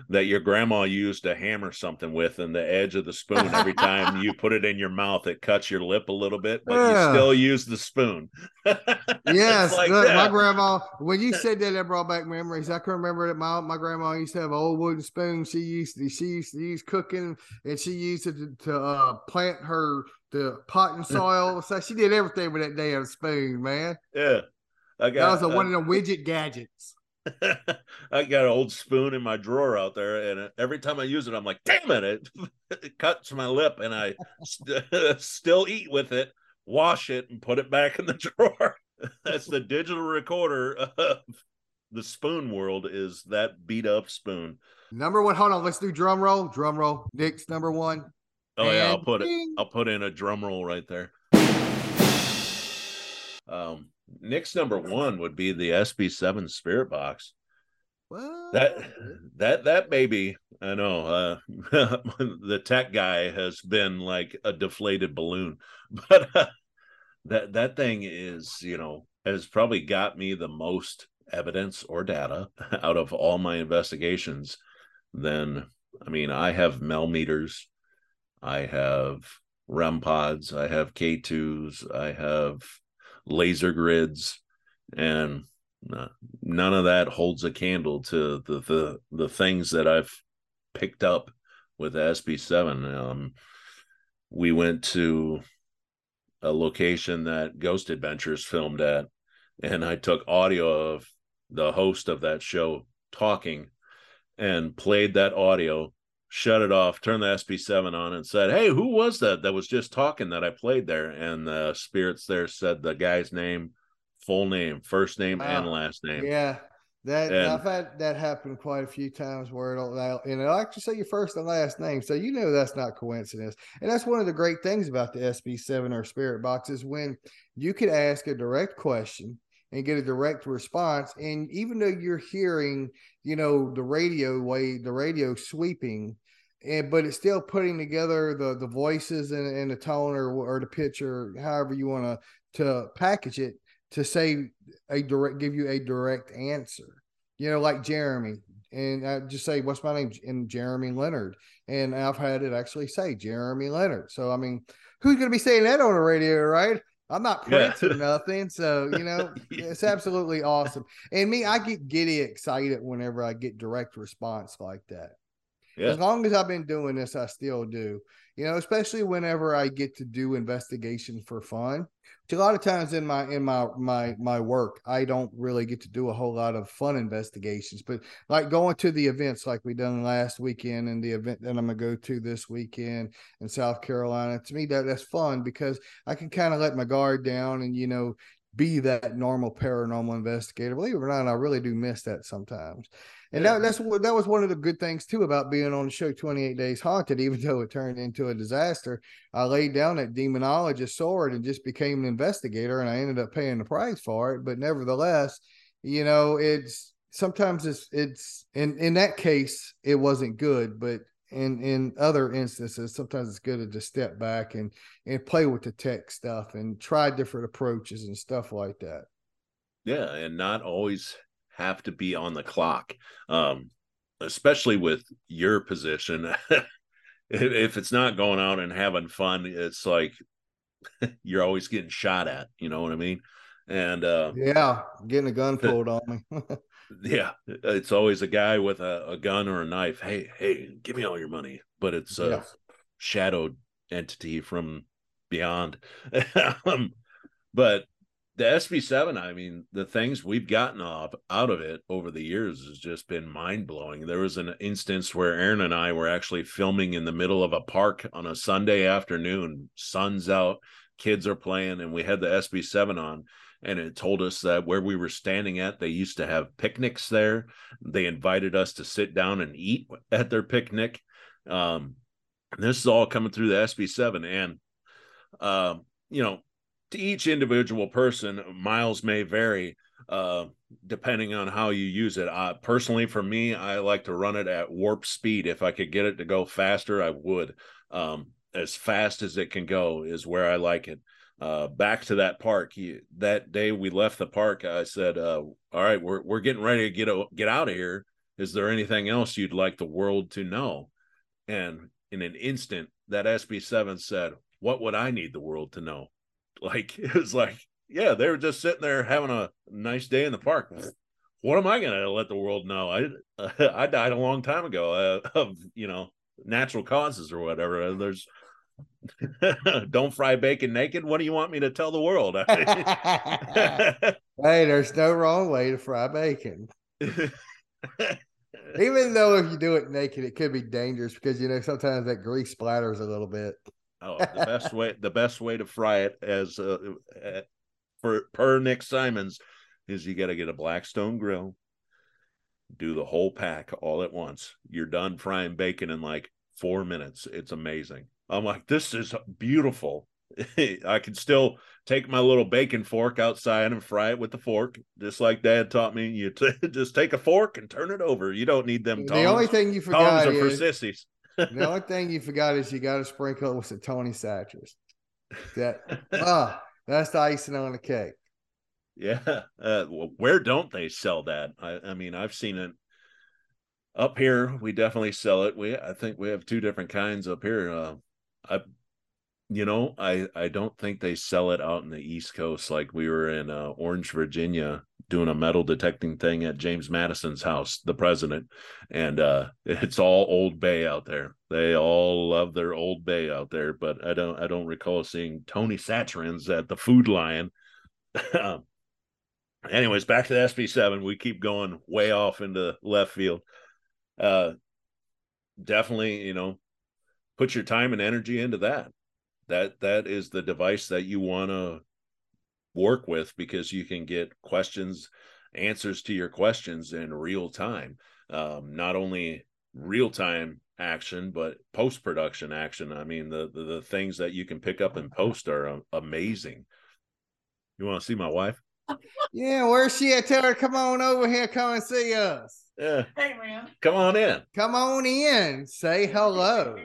that your grandma used to hammer something with, and the edge of the spoon every time you put it in your mouth, it cuts your lip a little bit, but yeah. you still use the spoon. yes, like look, my grandma. When you said that, that brought back memories. I can remember that my my grandma used to have an old wooden spoon. She used to, she used to use cooking, and she used it to, to uh, plant her the pot and soil. so she did everything with that damn spoon, man. Yeah. I got, that was a, uh, one of the widget gadgets. I got an old spoon in my drawer out there, and every time I use it, I'm like, "Damn it!" It, it cuts my lip, and I st- still eat with it, wash it, and put it back in the drawer. That's the digital recorder of the spoon world. Is that beat up spoon? Number one. Hold on. Let's do drum roll. Drum roll. Nick's number one. Oh and yeah, I'll put ding. it. I'll put in a drum roll right there. Um, Nick's number one would be the SB7 Spirit Box. What? That that that baby, I know. Uh, the tech guy has been like a deflated balloon, but uh, that that thing is, you know, has probably got me the most evidence or data out of all my investigations, then I mean, I have Mel meters, I have REM pods, I have K2s, I have laser grids, and none of that holds a candle to the the the things that I've picked up with the SB7. Um, we went to a location that Ghost Adventures filmed at, and I took audio of the host of that show talking and played that audio, shut it off, turned the SB7 on, and said, Hey, who was that that was just talking that I played there? And the spirits there said the guy's name, full name, first name, wow. and last name. Yeah. That and, I've had that happen quite a few times where it'll and it'll actually say your first and last name, so you know that's not coincidence. And that's one of the great things about the SB7 or Spirit Box is when you could ask a direct question and get a direct response. And even though you're hearing, you know, the radio way, the radio sweeping, and but it's still putting together the the voices and, and the tone or or the pitch or however you want to to package it to say a direct give you a direct answer. You know, like Jeremy. And I just say, what's my name? And Jeremy Leonard. And I've had it actually say Jeremy Leonard. So I mean, who's gonna be saying that on the radio, right? I'm not Prince yeah. or nothing. So, you know, it's absolutely awesome. And me, I get giddy excited whenever I get direct response like that. Yeah. As long as I've been doing this, I still do. You know, especially whenever I get to do investigations for fun. A lot of times in my in my my my work, I don't really get to do a whole lot of fun investigations. But like going to the events like we done last weekend and the event that I'm gonna go to this weekend in South Carolina, to me that that's fun because I can kind of let my guard down and you know be that normal paranormal investigator. Believe it or not, I really do miss that sometimes. And yeah. that, that's that was one of the good things too about being on the show 28 Days Haunted, even though it turned into a disaster. I laid down that demonologist sword and just became an investigator, and I ended up paying the price for it. But nevertheless, you know, it's sometimes it's it's in in that case it wasn't good, but in in other instances, sometimes it's good to just step back and and play with the tech stuff and try different approaches and stuff like that. Yeah, and not always have to be on the clock, um, especially with your position. if it's not going out and having fun, it's like you're always getting shot at. You know what I mean? And uh, yeah, getting a gun pulled on me. yeah, it's always a guy with a, a, gun or a knife. Hey, hey, give me all your money. But it's a yeah. shadowed entity from beyond. um, but the SB7, I mean, the things we've gotten off out of it over the years has just been mind blowing. There was an instance where Aaron and I were actually filming in the middle of a park on a Sunday afternoon, sun's out, kids are playing, and we had the SB7 on. And it told us that where we were standing at, they used to have picnics there. They invited us to sit down and eat at their picnic. Um, this is all coming through the SB7. And, uh, you know, to each individual person, miles may vary uh, depending on how you use it. Personally, for me, I like to run it at warp speed. If I could get it to go faster, I would. Um, as fast as it can go is where I like it. Uh, back to that park. He, that day we left the park, I said, uh, "All right, we're we're getting ready to get get out of here. Is there anything else you'd like the world to know?" And in an instant, that SB7 said, "What would I need the world to know?" Like it was like, yeah, they were just sitting there having a nice day in the park. What am I going to let the world know? I uh, I died a long time ago uh, of you know natural causes or whatever. There's don't fry bacon naked. What do you want me to tell the world? hey, there's no wrong way to fry bacon. Even though if you do it naked, it could be dangerous because you know sometimes that grease splatters a little bit. Oh, the best way the best way to fry it as uh, uh, for per Nick Simons is you got to get a Blackstone grill, do the whole pack all at once. You're done frying bacon in like four minutes. It's amazing. I'm like, this is beautiful. I can still take my little bacon fork outside and fry it with the fork, just like Dad taught me. You t- just take a fork and turn it over. You don't need them. Tongs. The only thing you forgot tongs are for sissies the only thing you forgot is you got to sprinkle it with some Tony Chachere's. That ah, that's the icing on the cake. Yeah. Uh, where don't they sell that? I, I mean, I've seen it up here. We definitely sell it. We I think we have two different kinds up here. Uh, I you know, I I don't think they sell it out in the East Coast like we were in uh, Orange, Virginia, doing a metal detecting thing at James Madison's house, the president, and uh, it's all Old Bay out there. They all love their Old Bay out there, but I don't I don't recall seeing Tony Chachere's at the Food Lion. Anyways, back to the SB7. We keep going way off into left field. Uh, definitely, you know, put your time and energy into that. That that is the device that you want to work with because you can get questions answers to your questions in real time. Um, not only real time action but post production action. I mean the, the, the things that you can pick up and post are uh, amazing. You want to see my wife? Yeah where's she at? Tell her come on over here come and see us. Yeah. Hey, man. come on in. Come on in. Say hello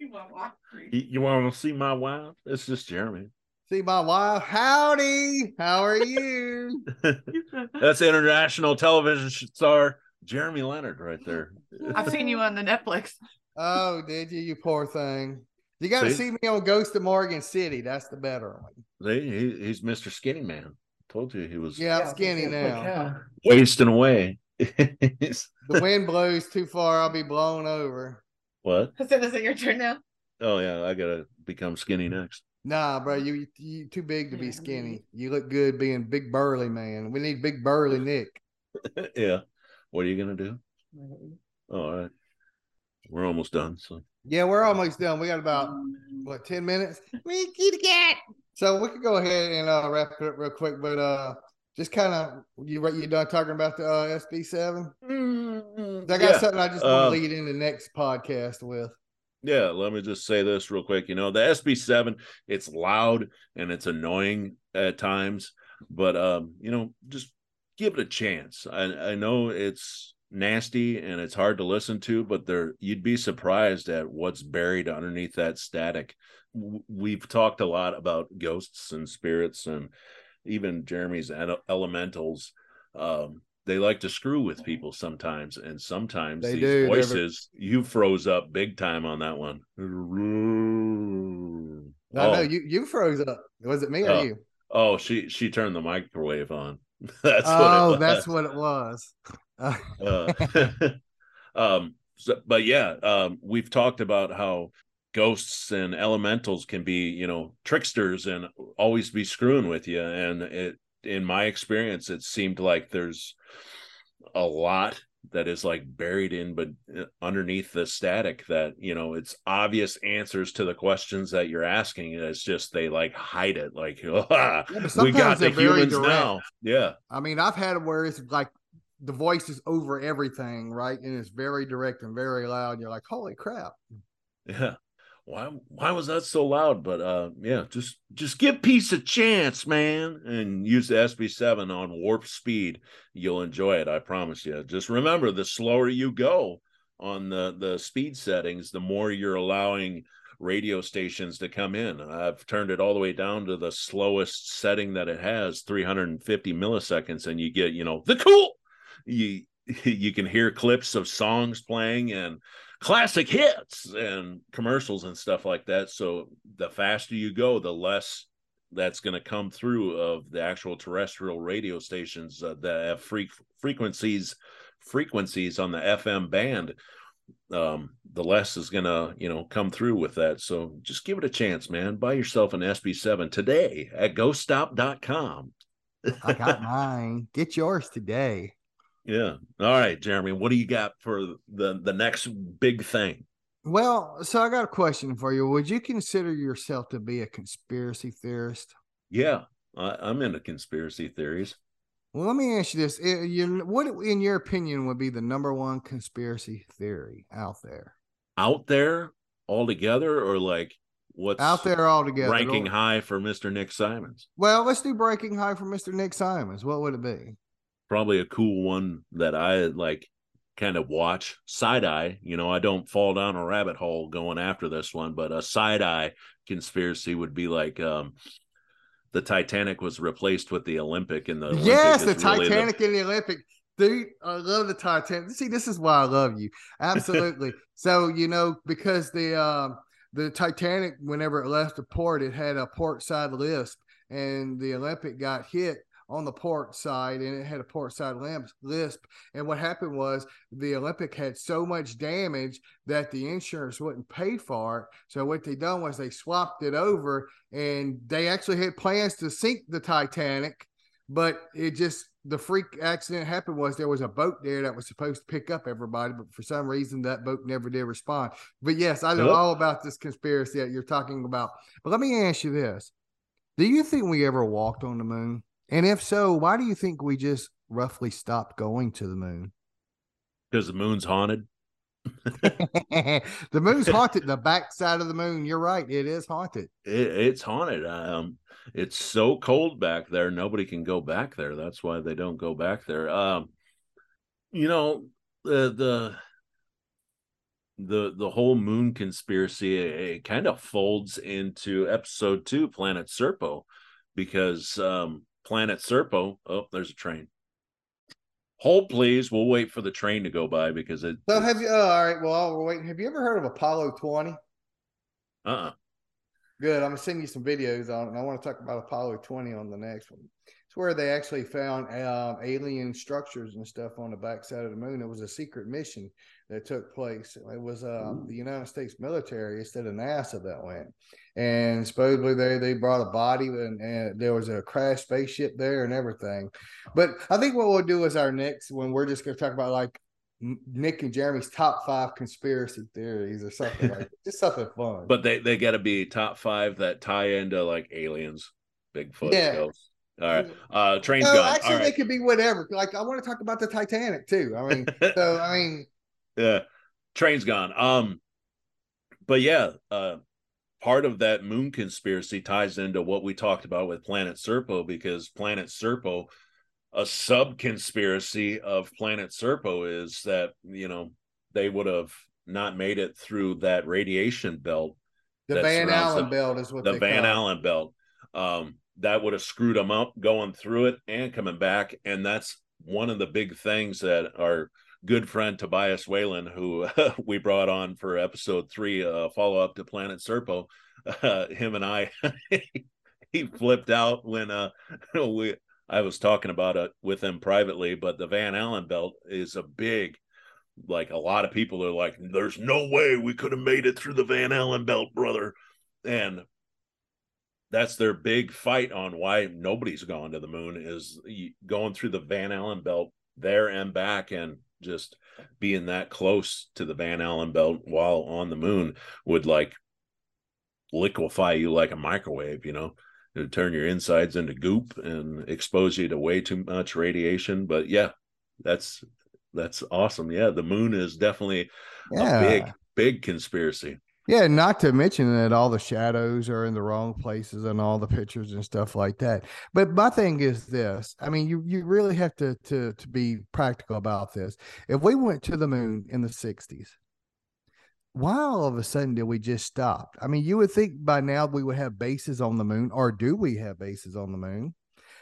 See my wife. you, you want to see my wife? It's just jeremy. See my wife? Howdy. How are you? That's international television star jeremy leonard right there. I've seen you on the Netflix. oh did you you poor thing? You got to See? see me on ghost of morgan city. That's the better one. See, he, he's mr skinny man. Told you he was yeah i'm skinny now. wasting away. The wind blows too far. I'll be blown over what So is it your turn now? oh yeah i gotta become skinny next Nah, bro, you you too big to be skinny. You look good being big burly man. We need big burly Nick. yeah what are you gonna do all right we're almost done so Yeah, we're almost done. We got about what ten minutes. We kitty cat. So we could go ahead and uh, wrap it up real quick, but uh, just kind of you you done talking about the uh, SB seven? I got yeah. something I just want to Uh, lead in the next podcast with. Yeah, let me just say this real quick. You know, the SB7, it's loud and it's annoying at times, but um, you know, just give it a chance. I, I know it's nasty and it's hard to listen to, but there you'd be surprised at what's buried underneath that static. We've talked a lot about ghosts and spirits and even Jeremy's ele- elementals. Um, they like to screw with people sometimes, and sometimes They these do. They're- voices you froze up big time on that one. I know Oh, you you froze up. Was it me or Oh, you? oh, she she turned the microwave on. that's oh, what that's what it was. Uh, Uh, um, so, but yeah, um, we've talked about how ghosts and elementals can be, you know, tricksters and always be screwing with you. And it, in my experience, it seemed like there's a lot that is like buried in, but uh, underneath the static that, you know, it's obvious answers to the questions that you're asking. And it's just, they like hide it. Like, ah, but we got the very humans direct. now. Yeah. I mean, I've had where it's like the voice is over everything, right? And it's very direct and very loud. You're like, holy crap. Yeah. Why why was that so loud? But uh yeah, just just give peace a chance, man. And use the SB7 on warp speed. You'll enjoy it, I promise you. Just remember the slower you go on the the speed settings, the more you're allowing radio stations to come in. I've turned it all the way down to the slowest setting that it has, 350 milliseconds, and you get, you know, the cool. You you can hear clips of songs playing and classic hits and commercials and stuff like that. So the faster you go, the less that's going to come through of the actual terrestrial radio stations uh, that have fre- frequencies frequencies on the FM band. Um, the less is going to you know come through with that. So just give it a chance, man. Buy yourself an SB7 today at GhostStop.com. I got mine. Get yours today. Yeah. All right, Jeremy. What do you got for the the next big thing? Well, so I got a question for you. Would you consider yourself to be a conspiracy theorist? Yeah, I, I'm into conspiracy theories. Well, let me ask you this: you- What, in your opinion, would be the number one conspiracy theory out there? Out there altogether, or like what's Out there altogether. ranking high for Mr. Nick Simons? Well, let's do breaking high for Mr. Nick Simons. What would it be? Probably a cool one that I like kind of watch side eye. You know, I don't fall down a rabbit hole going after this one, but a side eye conspiracy would be like um the Titanic was replaced with the Olympic and the Olympic yes, the really Titanic and the Olympic. Dude, I love the Titanic. See, this is why I love you. Absolutely. so, you know, because the um the Titanic, whenever it left the port, it had a port side lisp, and the Olympic got hit on the port side and it had a port side lisp. And what happened was the Olympic had so much damage that the insurance wouldn't pay for it. So what they done was they swapped it over and they actually had plans to sink the Titanic, but it just the freak accident happened was there was a boat there that was supposed to pick up everybody, but for some reason that boat never did respond. But yes, I know Yep. all about this conspiracy that you're talking about. But let me ask you this. Do you think we ever walked on the moon? And if so, why do you think we just roughly stopped going to the moon? because the moon's haunted. the moon's haunted. The back side of the moon. You're right. It is haunted. It, it's haunted. Um, it's so cold back there. Nobody can go back there. That's why they don't go back there. Um, you know the the the the whole moon conspiracy it, it kind of folds into episode two, Planet Serpo, because um, Planet Serpo. Oh, there's a train. Hold, please. We'll wait for the train to go by because it. So have you? Oh, all right. Well, while we're waiting. Have you ever heard of Apollo 20? Uh. uh Good. I'm gonna send you some videos on it. And I want to talk about Apollo 20 on the next one. It's where they actually found um, alien structures and stuff on the backside of the moon. It was a secret mission that took place. It was um, the United States military instead of NASA that went. And supposedly they they brought a body and, and there was a crashed spaceship there and everything. But I think what we'll do is our next when we're just gonna talk about like Nick and Jeremy's top five conspiracy theories or something like that. just something fun. But they they got to be top five that tie into like aliens, Bigfoot, Yeah. ghosts. All right. Uh, train's no, gone. actually, All they right. could be whatever. Like I want to talk about the Titanic too. I mean, so I mean, yeah, train's gone. Um, but yeah, uh, part of that moon conspiracy ties into what we talked about with Planet Serpo because Planet Serpo, a sub conspiracy of Planet Serpo is that you know they would have not made it through that radiation belt the Van Allen belt is what the they Van it. Allen belt. Um, that would have screwed them up going through it and coming back. And that's one of the big things that our good friend Tobias Whalen, who we brought on for episode three, uh, follow up to Planet Serpo, uh, him and I, he flipped out when uh, we. I was talking about it with him privately, but the Van Allen belt is a big like a lot of people are like, there's no way we could have made it through the Van Allen belt, brother. And that's their big fight on why nobody's gone to the moon is going through the Van Allen belt there and back and just being that close to the Van Allen belt while on the moon would like liquefy you like a microwave, you know. It would turn your insides into goop and expose you to way too much radiation. But yeah, that's that's awesome. Yeah, the moon is definitely Yeah. a big, big conspiracy. Yeah, not to mention that all the shadows are in the wrong places and all the pictures and stuff like that. But my thing is this: I mean, you you really have to to to be practical about this. If we went to the moon in the '60s, why all of a sudden did we just stop? I mean, you would think by now we would have bases on the moon, or do we have bases on the moon?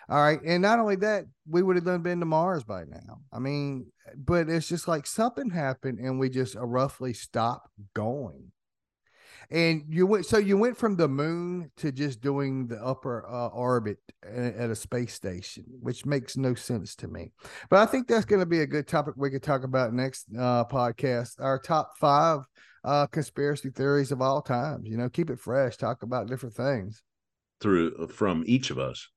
All right, and not only that, we would have done been to Mars by now. I mean, but it's just like something happened, and we just roughly stopped going and you went so you went from the moon to just doing the upper uh, orbit at a space station which makes no sense to me but i think that's going to be a good topic we could talk about next uh, podcast our top five uh, conspiracy theories of all times you know keep it fresh talk about different things through from each of us.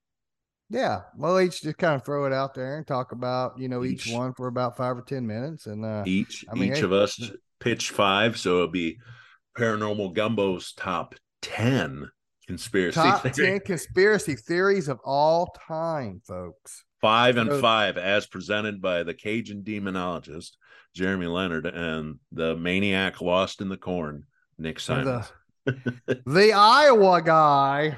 yeah well each just kind of throw it out there and talk about you know each, Each. one for about five or ten minutes and uh Each I mean, each hey, of us pitch five, so it'll be Paranormal Gumbo's top ten conspiracy top theory. 10 conspiracy theories of all time folks Five and So- five, as presented by the Cajun demonologist Jeremy Leonard and the maniac lost in the corn, Nick Simons. the, the Iowa guy.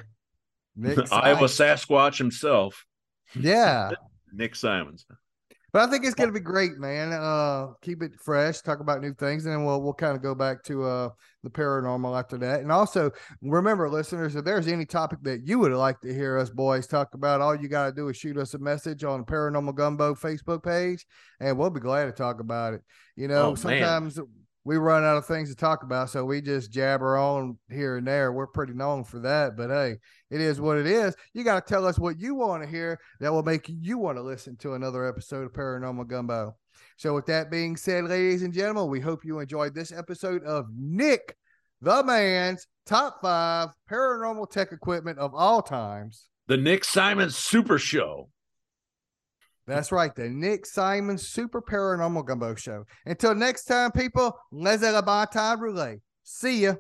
Nick Iowa Sasquatch himself, Yeah. Nick Simons. But I think it's gonna be great, man. Uh, keep it fresh, talk about new things, and then we'll we'll kind of go back to uh the paranormal after that. And also remember, listeners, if there's any topic that you would like to hear us boys talk about, all you gotta do is shoot us a message on the Paranormal Gumbo Facebook page, and we'll be glad to talk about it. You know, Oh, man. We run out of things to talk about, so we just jabber on here and there. We're pretty known for that, but hey, it is what it is. You got to tell us what you want to hear that will make you want to listen to another episode of Paranormal Gumbo. So, with that being said, ladies and gentlemen, we hope you enjoyed this episode of Nick the Man's Top Five Paranormal Tech Equipment of All Times. The Nick Simon Super Show. That's right, the Nick Simon Super Paranormal Gumbo Show. Until next time, people, les la. See ya.